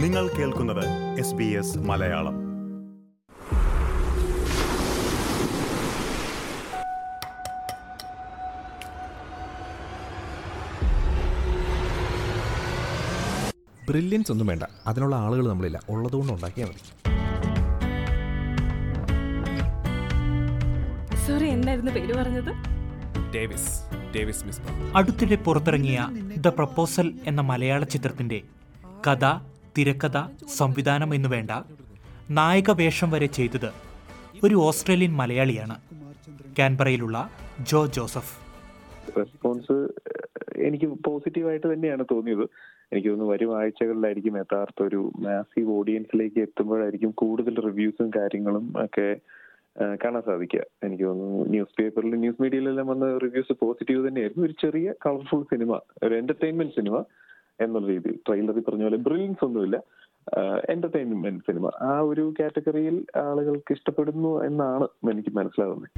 നിങ്ങൾ കേൾക്കുന്നത് S B S Malayalam. Brilliance ഒന്നും വേണ്ട. അതിനുള്ള ആളുകൾ നമ്മളില്ല. ഉള്ളതുകൊണ്ട് ഉണ്ടാക്കിയാൽ മതി. സോറി എന്തായിരുന്നു പേര് പറഞ്ഞത്? ഡേവിസ് ഡേവിസ് മിസ് അടുത്തിടെ പുറത്തിറങ്ങിയ ദ പ്രപ്പോസൽ എന്ന മലയാള ചിത്രത്തിന്റെ കഥ തിരക്കഥ സംവിധാനം എന്നു വേണ്ട നായക വേഷം വരെ ചെയ്തത് ഒരു ഓസ്ട്രേലിയൻ മലയാളിയാണ്. കാൻബറയിലുള്ള ജോ ജോസഫ്. റെസ്പോൺസ് എനിക്ക് പോസിറ്റീവായിട്ട് തന്നെയാണ് തോന്നിയത്. എനിക്ക് തോന്നുന്നു വരും ആഴ്ചകളിലായിരിക്കും യഥാർത്ഥ ഒരു മാസീവ് ഓഡിയൻസിലേക്ക് എത്തുമ്പോഴായിരിക്കും കൂടുതൽ റിവ്യൂസും കാര്യങ്ങളും ഒക്കെ കാണാൻ സാധിക്കുക. എനിക്ക് തോന്നുന്നു ന്യൂസ് പേപ്പറിൽ ന്യൂസ് മീഡിയയിലെല്ലാം വന്ന റിവ്യൂസ് പോസിറ്റീവ് തന്നെയായിരുന്നു. ഒരു ചെറിയ കളർഫുൾ സിനിമ ഒരു എന്റർടൈൻമെന്റ് സിനിമ. എന്നുള്ള രീതിയിൽ ട്രെയിലറിൽ പറഞ്ഞ പോലെ ബ്രില്യൻസ് ഒന്നുമില്ല. എന്റർടൈൻമെന്റ് സിനിമ ആ ഒരു കാറ്റഗറിയിൽ ആളുകൾക്ക് ഇഷ്ടപ്പെടുന്നു എന്നാണ് എനിക്ക് മനസ്സിലാകുന്നത്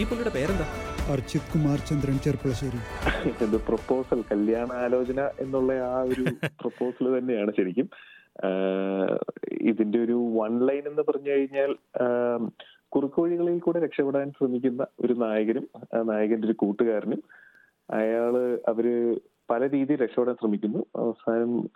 ഈ പുള്ളിയുടെ പേരെന്താ? അർജിത് കുമാർ ചന്ദ്രൻ ചെർപ്പളശ്ശേരി ഇത് പ്രപ്പോസൽ കല്യാണാലോചന എന്നുള്ള ആ ഒരു പ്രപ്പോസൽ തന്നെയാണ് ശരിക്കും. ഇതിന്റെ ഒരു വൺ ലൈൻ എന്ന് പറഞ്ഞു കഴിഞ്ഞാൽ കുറുക്കോഴികളിൽ കൂടെ രക്ഷപ്പെടാൻ ശ്രമിക്കുന്ന ഒരു നായകനും ആ നായകന്റെ ഒരു കൂട്ടുകാരനും അയാൾ അവർ പല രീതിയിൽ രക്ഷപ്പെടാൻ ശ്രമിക്കുന്നു. അവസാനം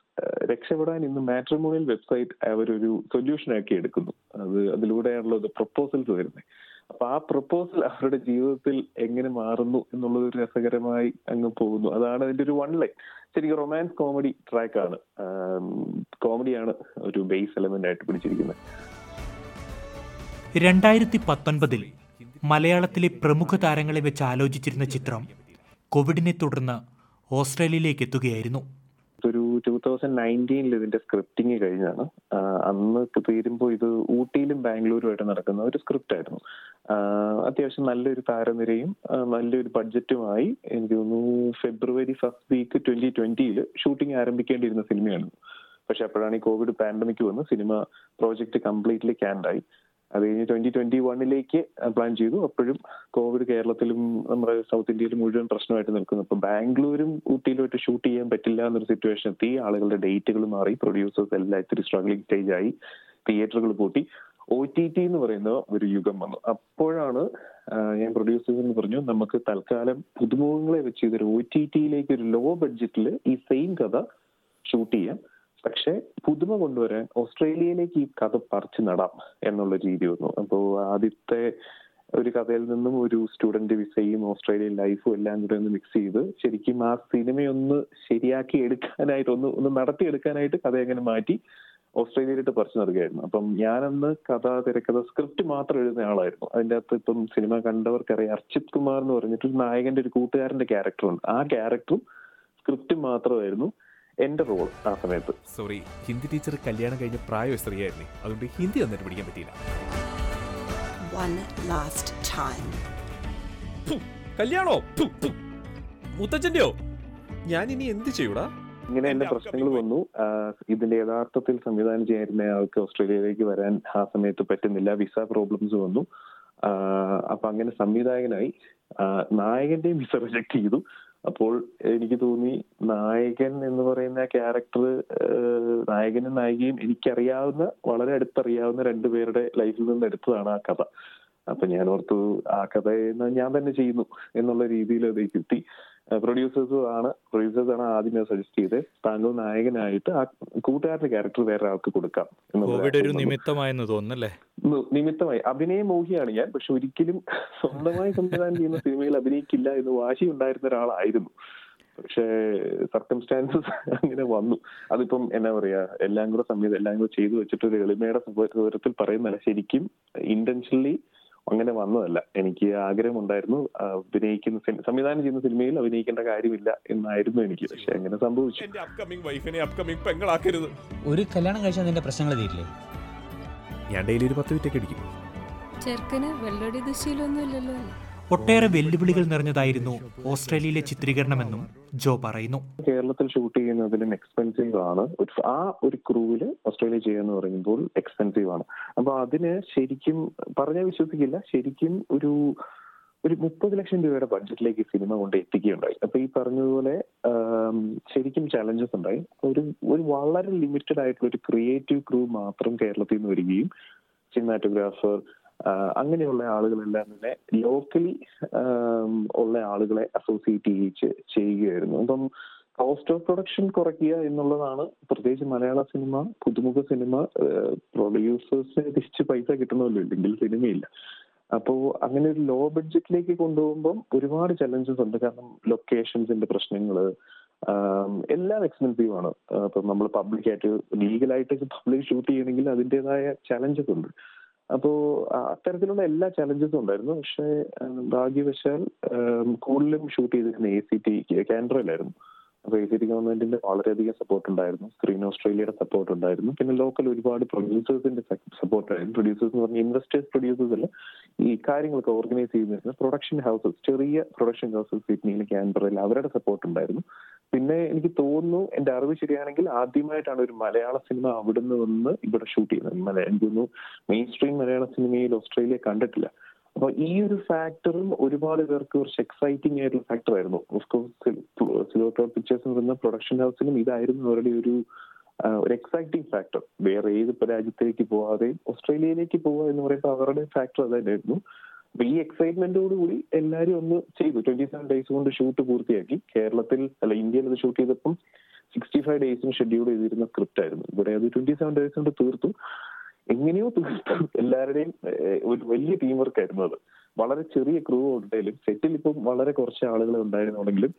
രക്ഷപ്പെടാൻ ഇന്ന് മാട്രിമോണിയൽ വെബ്സൈറ്റ് അവരൊരു സൊല്യൂഷൻ ആക്കി എടുക്കുന്നു. അത് അതിലൂടെയാണല്ലോ പ്രപ്പോസൽസ് വരുന്നത് അപ്പൊ ആ പ്രപ്പോസൽ അവരുടെ ജീവിതത്തിൽ എങ്ങനെ മാറുന്നു എന്നുള്ളത് ഒരു രസകരമായി അങ്ങ് പോകുന്നു. അതാണ് അതിന്റെ ഒരു വൺ ലൈൻ. ശരിക്കും റൊമാൻസ് കോമഡി ട്രാക്കാണ്. കോമഡിയാണ് ഒരു ബേസ് എലമെന്റ് ആയിട്ട് പിടിച്ചിരിക്കുന്നത്. രണ്ടായിരത്തി പത്തൊൻപതിൽ മലയാളത്തിലെ പ്രമുഖ താരങ്ങളെ വെച്ച് ആലോചിച്ചിരുന്ന ചിത്രം കോവിഡിനെ തുടർന്ന് ഓസ്ട്രേലിയയിലേക്ക് എത്തുകയായിരുന്നു. ഒരു ടൂ തൗസൻഡ് നയന്റീനിൽ ഇതിന്റെ സ്ക്രിപ്റ്റിംഗ് കഴിഞ്ഞാണ് അന്ന് തീരുമ്പോൾ ഇത് ഊട്ടിയിലും ബാംഗ്ലൂരുമായിട്ട് നടക്കുന്ന ഒരു സ്ക്രിപ്റ്റ് ആയിരുന്നു. അത്യാവശ്യം നല്ലൊരു താരനിരയും നല്ലൊരു ബഡ്ജറ്റുമായി എനിക്ക് തോന്നുന്നു ഫെബ്രുവരി ഫസ്റ്റ് വീക്ക് ട്വന്റി ട്വന്റിയിൽ ഷൂട്ടിംഗ് ആരംഭിക്കേണ്ടിയിരുന്ന സിനിമയാണ് പക്ഷെ അപ്പോഴാണ് ഈ കോവിഡ് പാൻഡമിക് വന്ന് സിനിമ പ്രോജക്റ്റ് കംപ്ലീറ്റ്ലി ക്യാൻഡായി അത് കഴിഞ്ഞ് ട്വന്റി ട്വന്റി വണ്ണിലേക്ക് പ്ലാൻ ചെയ്തു. അപ്പോഴും കോവിഡ് കേരളത്തിലും നമ്മുടെ സൗത്ത് ഇന്ത്യയിലും മുഴുവൻ പ്രശ്നമായിട്ട് നിൽക്കുന്നു. അപ്പൊ ബാംഗ്ലൂരും ഊട്ടിയിലുമായിട്ട് ഷൂട്ട് ചെയ്യാൻ പറ്റില്ല എന്നൊരു സിറ്റുവേഷൻ എത്തി. ആളുകളുടെ ഡേറ്റുകൾ മാറി. പ്രൊഡ്യൂസേഴ്സ് എല്ലാം ഇത്തിരി സ്ട്രഗ്ലിംഗ് സ്റ്റേജ് ആയി. തിയേറ്ററുകൾ പൂട്ടി. ഒ ടി ടി എന്ന് പറയുന്ന ഒരു യുഗം വന്നു. അപ്പോഴാണ് ഞാൻ പ്രൊഡ്യൂസേഴ്സിന് പറഞ്ഞു നമുക്ക് തൽക്കാലം പുതുമുഖങ്ങളെ വെച്ച് ഇതൊരു ഒ ടി ടിയിലേക്ക് ഒരു ലോ ബഡ്ജറ്റിൽ ഈ സെയിം കഥ ഷൂട്ട് ചെയ്യാം. പക്ഷെ പുതുമ കൊണ്ടുവരാൻ ഓസ്ട്രേലിയയിലേക്ക് ഈ കഥ പറിച്ചു നടാം എന്നുള്ള രീതി വന്നു. അപ്പോൾ ആദ്യത്തെ ഒരു കഥയിൽ നിന്നും ഒരു സ്റ്റുഡന്റ് വിസയും ഓസ്ട്രേലിയൻ ലൈഫും എല്ലാം കൂടെ ഒന്ന് മിക്സ് ചെയ്ത് ശരിക്കും ആ സിനിമയൊന്ന് ശരിയാക്കി എടുക്കാനായിട്ട് ഒന്ന് ഒന്ന് നടത്തിയെടുക്കാനായിട്ട് കഥ എങ്ങനെ മാറ്റി ഓസ്ട്രേലിയയിലിട്ട് പറിച്ചു നൽകുകയായിരുന്നു അപ്പം ഞാനന്ന് കഥ തിരക്കഥ സ്ക്രിപ്റ്റ് മാത്രം എഴുതുന്ന ആളായിരുന്നു. അതിന്റെ അകത്ത് ഇപ്പം സിനിമ കണ്ടവർക്കറിയാം അർച്ചിത് കുമാർ എന്ന് പറഞ്ഞിട്ട് നായകന്റെ ഒരു കൂട്ടുകാരന്റെ ക്യാരക്ടറുണ്ട്. ആ ക്യാരക്ടറും സ്ക്രിപ്റ്റും മാത്രമായിരുന്നു. എന്റെ റോൾ ആ സമയത്ത്. സോറി ഹിന്ദി ടീച്ചർ കല്യാണം കഴിഞ്ഞ പ്രായ സ്ത്രീയായിരുന്നു. അതുകൊണ്ട് ഹിന്ദി നന്നായിട്ട് പഠിക്കാൻ പറ്റിയില്ല. വൺ ലാസ്റ്റ് ടൈം കല്യാണോ? മുത്തച്ഛന്റെയോ? ഞാൻ ഇനി എന്ത് ചെയ്യൂടാ? ഇങ്ങനെ എന്റെ പ്രശ്നങ്ങൾ വന്നു. ഇതിന്റെ യഥാർത്ഥത്തിൽ സംവിധാനം ചെയ്യാനിരുന്ന ആൾക്ക് ഓസ്ട്രേലിയയിലേക്ക് വരാൻ ആ സമയത്ത് പറ്റുന്നില്ല. വിസ പ്രോബ്ലംസ് വന്നു. അപ്പൊ അങ്ങനെ സംവിധായകനായി നായകന്റെയും വിസ റിജക്ട് ചെയ്തു. അപ്പോൾ എനിക്ക് തോന്നി നായകൻ എന്ന് പറയുന്ന ക്യാരക്ടർ നായകനും നായികയും എനിക്കറിയാവുന്ന വളരെ അടുത്തറിയാവുന്ന രണ്ടുപേരുടെ ലൈഫിൽ നിന്ന് എടുത്തതാണ് ആ കഥ. അപ്പൊ ഞാൻ ഓർത്തു ആ കഥ ഞാൻ തന്നെ ചെയ്യുന്നു എന്നുള്ള രീതിയിൽ അത് എത്തി പ്രൊഡ്യൂസേഴ്സും ആണ് പ്രൊഡ്യൂസേഴ്സ് ആണ് ആദ്യമേ സജസ്റ്റ് ചെയ്ത് താങ്കൾ നായകനായിട്ട് ആ കൂട്ടുകാരന്റെ ക്യാരക്ടർ വേറെ ആൾക്ക് കൊടുക്കാം ഒരു. നിമിത്തമായെന്ന് തോന്നുന്നല്ലേ നിമിത്തമായി. അഭിനയ മോഹിയാണ് ഞാൻ പക്ഷെ ഒരിക്കലും സ്വന്തമായി സംവിധാനം ചെയ്യുന്ന സിനിമയിൽ അഭിനയിക്കില്ല എന്ന് വാശി ഉണ്ടായിരുന്ന ഒരാളായിരുന്നു. പക്ഷേ സർക്കംസ്റ്റാൻസസ് അങ്ങനെ വന്നു. അതിപ്പം എന്നാ പറയാ എല്ലാം കൂടെ സംവിധാനം എല്ലാം കൂടെ ചെയ്തു വെച്ചിട്ട് ഒരു എളിമയുടെ സ്വരത്തിൽ പറയുന്നതല്ല. ശരിക്കും ഇന്റൻഷനലി അങ്ങനെ വന്നതല്ല. എനിക്ക് ആഗ്രഹമുണ്ടായിരുന്നു അഭിനയിക്കുന്ന സംവിധാനം ചെയ്യുന്ന സിനിമയിൽ അഭിനയിക്കേണ്ട കാര്യമില്ല എന്നായിരുന്നു എനിക്ക്. പക്ഷെ അങ്ങനെ സംഭവിച്ചു. എന്റെ അപ്കമിങ് വൈഫിനെ അപ്കമിംഗ് പെങ്ങളാക്കരുത്. ഒരു കല്യാണം കഴിച്ചാൽ നിന്റെ പ്രശ്നങ്ങൾ തീരില്ലേ? ഞാൻ ഡെയിലി ഒരു പത്ത് വിറ്റൊക്കെ അടിക്കും ചെറുക്കന് വെള്ളടി ദുശീലൊന്നും ഇല്ലല്ലോ അല്ലേ? ഒട്ടേറെ വെല്ലുവിളികൾ നിറഞ്ഞതായിരുന്നു ഓസ്ട്രേലിയയിലെ ചിത്രീകരണമെന്നും ജോ പറയുന്നു. കേരളത്തിൽ ഷൂട്ട് ചെയ്യുന്നതിലും എക്സ്പെൻസീവ് ആണ്. ആ ഒരു ക്രൂവിൽ ഓസ്ട്രേലിയ ചെയ്യാന്ന് പറയുമ്പോൾ എക്സ്പെൻസീവ് ആണ്. അപ്പൊ അതിന് ശരിക്കും പറഞ്ഞാൽ വിശ്വസിക്കില്ല. ശരിക്കും ഒരു ഒരു മുപ്പത് ലക്ഷം രൂപയുടെ ബഡ്ജറ്റിലേക്ക് സിനിമ കൊണ്ട് എത്തിക്കുകയുണ്ടായി. അപ്പൊ ഈ പറഞ്ഞതുപോലെ ശരിക്കും ചലഞ്ചസ് ഉണ്ടായി. ഒരു ഒരു വളരെ ലിമിറ്റഡ് ആയിട്ടുള്ള ഒരു ക്രിയേറ്റീവ് ക്രൂ മാത്രം കേരളത്തിൽ നിന്ന് വരികയും സിനിമാറ്റോഗ്രാഫർ അങ്ങനെയുള്ള ആളുകളെല്ലാം തന്നെ ലോക്കലി ഉള്ള ആളുകളെ അസോസിയേറ്റ് ചെയ്യിച്ച് ചെയ്യുകയായിരുന്നു. അപ്പം കോസ്റ്റ് ഓഫ് പ്രൊഡക്ഷൻ കുറയ്ക്കുക എന്നുള്ളതാണ് പ്രത്യേകിച്ച് മലയാള സിനിമ പുതുമുഖ സിനിമ പ്രൊഡ്യൂസേഴ്സിന് തിരിച്ച് പൈസ കിട്ടണമല്ലോ ഇല്ലെങ്കിൽ സിനിമയില്ല അപ്പോൾ അങ്ങനെ ഒരു ലോ ബഡ്ജറ്റിലേക്ക് കൊണ്ടുപോകുമ്പോൾ ഒരുപാട് ചലഞ്ചസ് ഉണ്ട്. കാരണം ലൊക്കേഷൻസിന്റെ പ്രശ്നങ്ങൾ എല്ലാം എക്സ്പെൻസീവ് ആണ്. അപ്പൊ നമ്മൾ പബ്ലിക്കായിട്ട് ലീഗലായിട്ട് പബ്ലിക് ഷൂട്ട് ചെയ്യണമെങ്കിൽ അതിന്റെതായ ചലഞ്ചസ് ഉണ്ട്. അപ്പോ അത്തരത്തിലുള്ള എല്ലാ ചലഞ്ചസും ഉണ്ടായിരുന്നു. പക്ഷേ ഭാഗ്യവശാൽ കൂടുതലും ഷൂട്ട് ചെയ്തിരുന്ന എ സി ടി കാൻഡ്രയിലായിരുന്നു അപ്പൊ എ സി ടി ഗവൺമെന്റിന്റെ വളരെയധികം സപ്പോർട്ട് ഉണ്ടായിരുന്നു. സ്ക്രീൻ ഓസ്ട്രേലിയയുടെ സപ്പോർട്ട് ഉണ്ടായിരുന്നു. പിന്നെ ലോക്കൽ ഒരുപാട് പ്രൊഡ്യൂസേഴ്സിന്റെ സപ്പോർട്ട് ആയിരുന്നു. പ്രൊഡ്യൂസേഴ്സ് എന്ന് പറഞ്ഞാൽ ഇൻവെസ്റ്റേഴ്സ് പ്രൊഡ്യൂസേഴ്സ് അല്ല ഈ കാര്യങ്ങളൊക്കെ ഓർഗനൈസ് ചെയ്യുന്ന പ്രൊഡക്ഷൻ ഹൗസസ് ചെറിയ പ്രൊഡക്ഷൻ ഹൗസസ് സിഡ്നിയിൽ ക്യാൻബറയിൽ അവരുടെ സപ്പോർട്ട് ഉണ്ടായിരുന്നു. പിന്നെ എനിക്ക് തോന്നുന്നു എന്റെ അറിവ് ശരിയാണെങ്കിൽ ആദ്യമായിട്ടാണ് ഒരു മലയാള സിനിമ അവിടുന്ന് വന്ന് ഇവിടെ ഷൂട്ട് ചെയ്യുന്നത്. മല എനിക്ക് തോന്നുന്നു മെയിൻ സ്ട്രീം മലയാള സിനിമയിൽ ഓസ്ട്രേലിയ കണ്ടിട്ടില്ല. അപ്പൊ ഈ ഒരു ഫാക്ടറും ഒരുപാട് പേർക്ക് കുറച്ച് എക്സൈറ്റിംഗ് ആയിട്ടുള്ള ഫാക്ടർ ആയിരുന്നു. സിലോട്ടോ പിക്ചേഴ്സ് എന്ന് പറയുന്ന പ്രൊഡക്ഷൻ ഹൗസിനും ഇതായിരുന്നു അവരുടെ ഒരു ഒരു എക്സൈറ്റിംഗ് ഫാക്ടർ വേറെ ഏത് രാജ്യത്തേക്ക് പോവാതെ ഓസ്ട്രേലിയയിലേക്ക് പോവുക എന്ന് പറയുമ്പോൾ അവരുടെ ഫാക്ടർ അതായിരുന്നു അപ്പൊ ഈ എക്സൈറ്റ്മെന്റോടുകൂടി എല്ലാരും ഒന്ന് ചെയ്തു. ട്വന്റി സെവൻ ഡേയ്സ് കൊണ്ട് ഷൂട്ട് പൂർത്തിയാക്കി. കേരളത്തിൽ അല്ല ഇന്ത്യയിൽ അത് ഷൂട്ട് ചെയ്തപ്പം സിക്സ്റ്റി ഫൈവ് ഡേയ്സും ഷെഡ്യൂൾ ചെയ്തിരുന്ന സ്ക്രിപ്റ്റ് ആയിരുന്നു. ഇവിടെ അത് ട്വന്റി സെവൻ ഡേയ്സ് കൊണ്ട് തീർത്തു. എങ്ങനെയോ തീർത്തു. എല്ലാവരുടെയും ഒരു വലിയ ടീം വർക്ക് ആയിരുന്നു അത്. വളരെ ചെറിയ ക്രൂ ഉണ്ടെങ്കിലും സെറ്റിൽ ഇപ്പം വളരെ കുറച്ച് ആളുകൾ ഉണ്ടായിരുന്നുണ്ടെങ്കിലും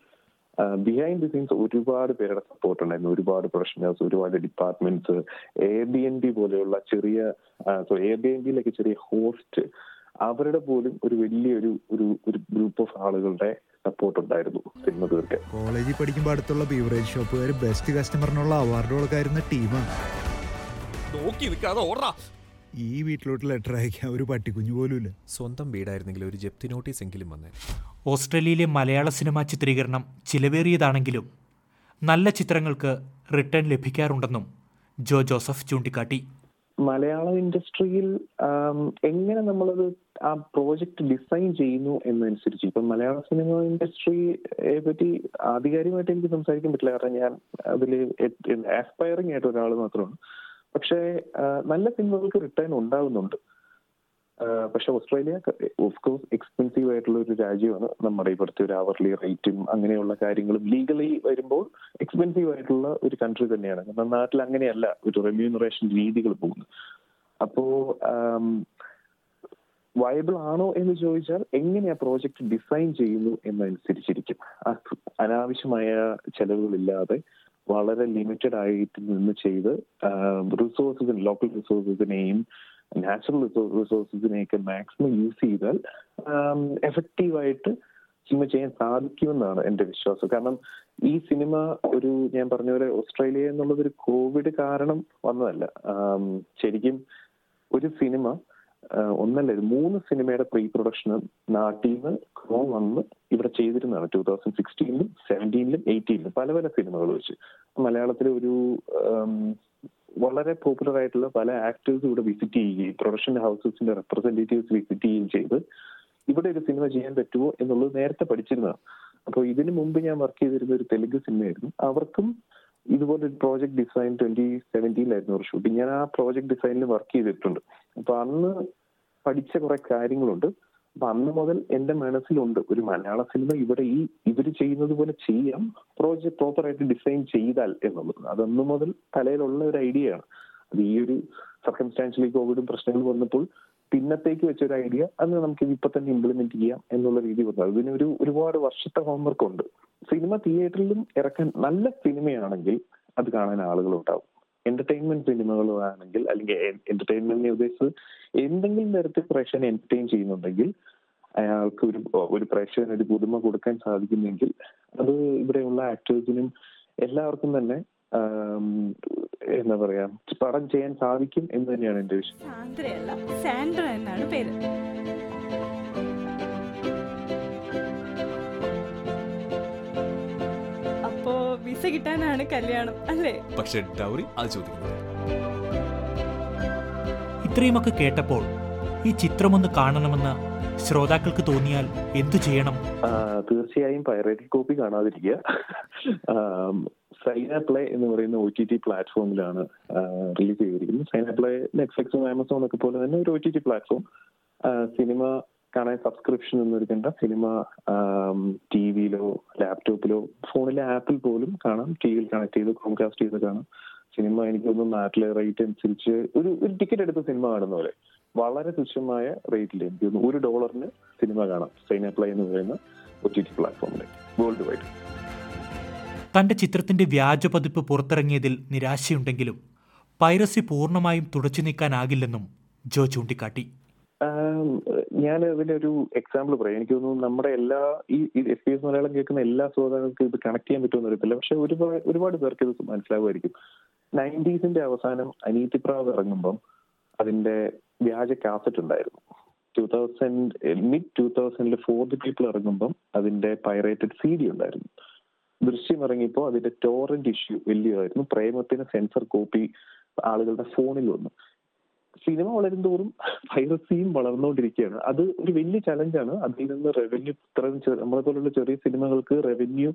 ബിഹൈൻഡ് ദി സീൻസ് ഒരുപാട് പേരുടെ സപ്പോർട്ട് ഉണ്ടായിരുന്നു. ഒരുപാട് പ്രൊഫഷണൽസ് ഒരുപാട് departments A B N B പോലെയുള്ള ചെറിയ എ ബി എൻ ബിയിലൊക്കെ ചെറിയ ഹോസ്റ്റ് അവരുടെ പോലും ഒരു വലിയൊരു ഒരു ഒരു ഗ്രൂപ്പ് ഓഫ് ആളുകളുടെ സപ്പോർട്ട് ഉണ്ടായിരുന്നു സിനിമ തീർക്കാൻ. കോളേജിൽ പഠിക്കുമ്പോൾ അടുത്തുള്ള ബീവറേജ് ഷോപ്പുകാർ ബെസ്റ്റ് കസ്റ്റമറിനുള്ള അവാർഡ് ആയിരുന്ന ടീമാണ് നോക്കി നിൽക്കാതെ ഓടാ ഈ വീട്ടിലോട്ട് ലെറ്റർ അയക്കാൻ ഒരു പട്ടിക്കുഞ്ഞു പോലും ഇല്ല സ്വന്തം വീടായിരുന്നെങ്കിൽ ഒരു ജപ്തി നോട്ടീസ് എങ്കിലും വന്നേ. ഓസ്ട്രേലിയയിലെ മലയാള സിനിമാ ചിത്രീകരണം ചിലവേറിയതാണെങ്കിലും നല്ല ചിത്രങ്ങൾക്ക് റിട്ടേൺ ലഭിക്കാറുണ്ടെന്നും ജോ ജോസഫ് ചൂണ്ടിക്കാട്ടി. മലയാള ഇൻഡസ്ട്രിയിൽ എങ്ങനെ നമ്മളത് ആ പ്രോജക്റ്റ് ഡിസൈൻ ചെയ്യുന്നു എന്നനുസരിച്ച്. ഇപ്പം മലയാള സിനിമ ഇൻഡസ്ട്രിയെ പറ്റി ആധികാരികമായിട്ട് എനിക്ക് സംസാരിക്കാൻ പറ്റില്ല. കാരണം ഞാൻ അതിൽ ആസ്പയറിംഗ് ആയിട്ട് ഒരാൾ മാത്രമാണ്. പക്ഷേ നല്ല സിനിമകൾക്ക് റിട്ടേൺ ഉണ്ടാവുന്നുണ്ട്. പക്ഷെ ഓസ്ട്രേലിയ ഓഫ്കോഴ്സ് എക്സ്പെൻസീവ് ആയിട്ടുള്ള ഒരു രാജ്യമാണ്. നമ്മുടെ ഇവിടുത്തെ ഒരു അവർലി റേറ്റും അങ്ങനെയുള്ള കാര്യങ്ങളും ലീഗലി വരുമ്പോൾ എക്സ്പെൻസീവ് ആയിട്ടുള്ള ഒരു കൺട്രി തന്നെയാണ്. കാരണം നാട്ടിൽ അങ്ങനെയല്ല ഒരു റെമ്യൂണറേഷൻ രീതികൾ പോകുന്നത്. അപ്പോ വയബിൾ ആണോ എന്ന് ചോദിച്ചാൽ എങ്ങനെയാ പ്രോജക്റ്റ് ഡിസൈൻ ചെയ്യുന്നു എന്നനുസരിച്ചിരിക്കും. അനാവശ്യമായ ചെലവുകളില്ലാതെ വളരെ ലിമിറ്റഡ് ആയിട്ട് നിന്ന് ചെയ്ത് റിസോഴ്സസിന് ലോക്കൽ റിസോഴ്സസിനെയും നാച്ചുറൽ റിസോഴ്സസിനെയൊക്കെ മാക്സിമം യൂസ് ചെയ്താൽ എഫക്റ്റീവായിട്ട് സിനിമ ചെയ്യാൻ സാധിക്കുമെന്നാണ് എന്റെ വിശ്വാസം. കാരണം ഈ സിനിമ ഒരു ഞാൻ പറഞ്ഞ പോലെ ഓസ്ട്രേലിയ എന്നുള്ളത് ഒരു കോവിഡ് കാരണം വന്നതല്ല. ശരിക്കും ഒരു സിനിമ ഒന്നല്ല ഇത് മൂന്ന് സിനിമയുടെ പ്രീ പ്രൊഡക്ഷൻ നാട്ടിൽ നിന്ന് ക്രോ വന്ന് ഇവിടെ ചെയ്തിരുന്നതാണ്. ടൂ തൗസൻഡ് സിക്സ്റ്റീനിലും സെവന്റീനിലും എയ്റ്റീനിലും പല പല സിനിമകൾ വെച്ച്. മലയാളത്തിലെ ഒരു വളരെ പോപ്പുലർ ആയിട്ടുള്ള പല ആക്ടേഴ്സ് ഇവിടെ വിസിറ്റ് ചെയ്യുകയും പ്രൊഡക്ഷൻ ഹൗസസിന്റെ റെപ്രസെന്റേറ്റീവ്സ് വിസിറ്റ് ചെയ്യുകയും ചെയ്ത് ഇവിടെ ഒരു സിനിമ ചെയ്യാൻ പറ്റുമോ എന്നുള്ളത് നേരത്തെ പഠിച്ചിരുന്നതാണ്. അപ്പോൾ ഇതിനു മുമ്പ് ഞാൻ വർക്ക് ചെയ്തിരുന്ന ഒരു തെലുങ്ക് സിനിമയായിരുന്നു അവർക്കും ഇതുപോലെ ഒരു പ്രോജക്ട് ഡിസൈൻ ട്വന്റി സെവന്റീനിലായിരുന്നു ഒരു ഷൂട്ടിംഗ് ഞാൻ ആ പ്രോജക്ട് ഡിസൈനിൽ വർക്ക് ചെയ്തിട്ടുണ്ട്. അപ്പൊ അന്ന് പഠിച്ച കുറെ കാര്യങ്ങളുണ്ട്. അപ്പൊ അന്ന് മുതൽ എന്റെ മനസ്സിലുണ്ട് ഒരു മലയാള സിനിമ ഇവിടെ ഈ ഇവർ ചെയ്യുന്നത് പോലെ ചെയ്യാം. പ്രോജക്ട് പ്രോപ്പറായിട്ട് ഡിസൈൻ ചെയ്താൽ എന്നുള്ളത്. അതന്ന് മുതൽ തലയിലുള്ള ഒരു ഐഡിയ ആണ്. അത് ഈ ഒരു സർക്കംസ്റ്റാൻഷ്യലി കോവിഡും പ്രശ്നങ്ങൾ വന്നപ്പോൾ പിന്നത്തേക്ക് വെച്ച ഒരു ഐഡിയ അത് നമുക്ക് ഇപ്പൊ തന്നെ ഇംപ്ലിമെന്റ് ചെയ്യാം എന്നുള്ള രീതി വന്നു. ഒരു ഒരുപാട് വർഷത്തെ ഹോംവർക്ക് ഉണ്ട്. സിനിമ തിയേറ്ററിലും ഇറക്കാൻ നല്ല സിനിമയാണെങ്കിൽ അത് കാണാൻ ആളുകൾ ഉണ്ടാവും എന്റർടൈൻമെന്റ് സിനിമകളാണെങ്കിൽ അല്ലെങ്കിൽ എന്റർടൈൻമെന്റിനെ ഉദ്ദേശിച്ചത് എന്തെങ്കിലും തരത്തിൽ പ്രേക്ഷകനെ എന്റർടൈൻ ചെയ്യുന്നുണ്ടെങ്കിൽ അയാൾക്ക് ഒരു ഒരു പ്രേക്ഷകന് ഒരു പുതുമ കൊടുക്കാൻ സാധിക്കുന്നെങ്കിൽ അത് ഇവിടെയുള്ള ആക്ടേഴ്സിനും എല്ലാവർക്കും തന്നെ എന്താ പറയാ പടം ചെയ്യാൻ സാധിക്കും എന്ന് തന്നെയാണ് എന്റെ വിഷയം എന്നാണ് പേര്. വിസ കിട്ടാനാണ് കല്യാണം അല്ലേ? പക്ഷെ ഡൗറി അത് ചോദിക്കുന്നു ഇത്രയുമൊക്കെ കേട്ടപ്പോൾ ഈ ചിത്രമൊന്ന് കാണണമെന്ന് ശ്രോതാക്കൾക്ക് തോന്നിയാൽ എന്തു ചെയ്യണം? തീർച്ചയായും പൈറേറ്റഡ് കോപ്പി കാണാതിരിക്കുക. സൈന പ്ലേ എന്ന് പറയുന്ന ഒ ടി ടി പ്ലാറ്റ്ഫോമിലാണ് റിലീസ് ചെയ്തിരിക്കുന്നത്. സൈന പ്ലേ നെറ്റ്ഫ്ലിക്സും ആമസോൺ ഒക്കെ പോലെ തന്നെ ഒരു O T T platform cinema കാണാൻ സബ്സ്ക്രിപ്ഷൻ ഒന്നും സിനിമ ടി വിയിലോ ലാപ്ടോപ്പിലോ ഫോണിലെ ആപ്പിൽ പോലും കാണാം. ടി വിയിൽ കണക്ട് ചെയ്ത് ക്രോംകാസ്റ്റ് ചെയ്ത് കാണാം. സിനിമ എനിക്ക് തോന്നുന്നു നാട്ടിലെ റേറ്റ് അനുസരിച്ച് ഒരു ഒരു ടിക്കറ്റ് എടുത്ത സിനിമ കാണുന്ന പോലെ. വളരെ തുച്ഛമായ റേറ്റിൽ എനിക്ക് തോന്നുന്നു ഒരു ഡോളറിന് സിനിമ കാണാം. സൈനപ്ലൈ എന്ന് പറയുന്ന ഒ ടി ടി പ്ലാറ്റ്ഫോമിൽ വേൾഡ് വൈഡ് തന്റെ ചിത്രത്തിന്റെ വ്യാജ പതിപ്പ് പുറത്തിറങ്ങിയതിൽ നിരാശയുണ്ടെങ്കിലും പൈറസി പൂർണമായും തുടച്ചു നീക്കാനാകില്ലെന്നും ജോ ചൂണ്ടിക്കാട്ടി. ഞാൻ ഇതിന്റെ ഒരു എക്സാമ്പിൾ പറയാം. എനിക്ക് തോന്നുന്നു നമ്മുടെ എല്ലാ ഈ എസ് പി എസ് മലയാളം കേൾക്കുന്ന എല്ലാ ശ്രോതാക്കൾക്കും ഇത് കണക്ട് ചെയ്യാൻ പറ്റുമെന്ന് അറിയത്തില്ല. പക്ഷെ ഒരുപാട് ഒരുപാട് പേർക്ക് ഇത് മനസ്സിലാവുമായിരിക്കും. നയന്റീസിന്റെ അവസാനം അനീതി പ്രാവ് ഇറങ്ങുമ്പം അതിന്റെ വ്യാജ കാസറ്റ് ഉണ്ടായിരുന്നു. ടൂ തൗസൻഡ് മിഡ് ടൂ തൗസൻഡിൽ ഫോർ ദി പീപ്പിൾ ഇറങ്ങുമ്പം അതിന്റെ പൈറേറ്റഡ് സി ഡി ഉണ്ടായിരുന്നു. ദൃശ്യം ഇറങ്ങിയപ്പോൾ അതിന്റെ ടോറന്റ് ഇഷ്യൂ വലിയതായിരുന്നു. പ്രേമത്തിന് സെൻസർ കോപ്പി ആളുകളുടെ ഫോണിൽ വന്നു. സിനിമ വളരും തോറും പൈറസിയും വളർന്നുകൊണ്ടിരിക്കുകയാണ് അത് ഒരു വലിയ ചലഞ്ചാണ് അതിൽ നിന്ന് റവന്യൂ ഇത്രയും നമ്മളെ പോലുള്ള ചെറിയ സിനിമകൾക്ക് റവന്യൂ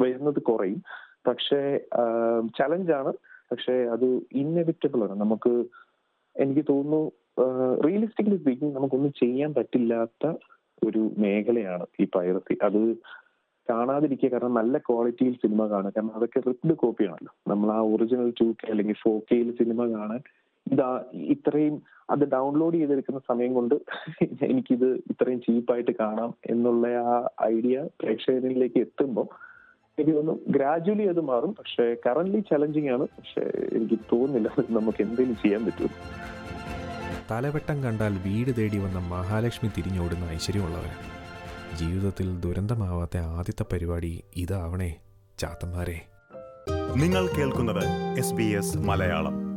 വരുന്നത് കുറയും. പക്ഷേ ചലഞ്ചാണ് പക്ഷേ അത് ഇന്നെവിറ്റബിൾ ആണ്. നമുക്ക് എനിക്ക് തോന്നുന്നു റിയലിസ്റ്റിക്കലി സ്പീക്കിംഗ് നമുക്കൊന്നും ചെയ്യാൻ പറ്റില്ലാത്ത ഒരു മേഖലയാണ് ഈ പൈറസി. അത് കാണാതിരിക്കുക കാരണം നല്ല ക്വാളിറ്റിയിൽ സിനിമ കാണുക. കാരണം അതൊക്കെ റിപ്ഡ് കോപ്പിയാണല്ലോ നമ്മൾ ആ ഒറിജിനൽ ടു കെ അല്ലെങ്കിൽ ഫോർ കെയിൽ സിനിമ കാണാൻ ഇതാ ഇത്രയും അത് ഡൗൺലോഡ് ചെയ്തെടുക്കുന്ന സമയം കൊണ്ട് എനിക്കിത് ഇത്രയും ചീപ്പായിട്ട് കാണാം എന്നുള്ള ആ ഐഡിയ പ്രേക്ഷകരിലേക്ക് എത്തുമ്പോൾ എനിക്ക് തോന്നുന്നു ഗ്രാജുവലി അത് മാറും. പക്ഷെ കറന്റ് ചലഞ്ചിങ് ആണ്. പക്ഷെ എനിക്ക് തോന്നുന്നില്ല നമുക്ക് എന്തെങ്കിലും ചെയ്യാൻ പറ്റും. തലവെട്ടം കണ്ടാൽ വീട് തേടി വന്ന മഹാലക്ഷ്മി തിരിഞ്ഞോടുന്ന ഐശ്വര്യമുള്ളവരാണ് ജീവിതത്തിൽ ദുരന്തമാവാത്ത ആദ്യത്തെ പരിപാടി ഇതാവണേ ചാത്തന്മാരെ. നിങ്ങൾ കേൾക്കുന്നത് എസ് ബി എസ് മലയാളം.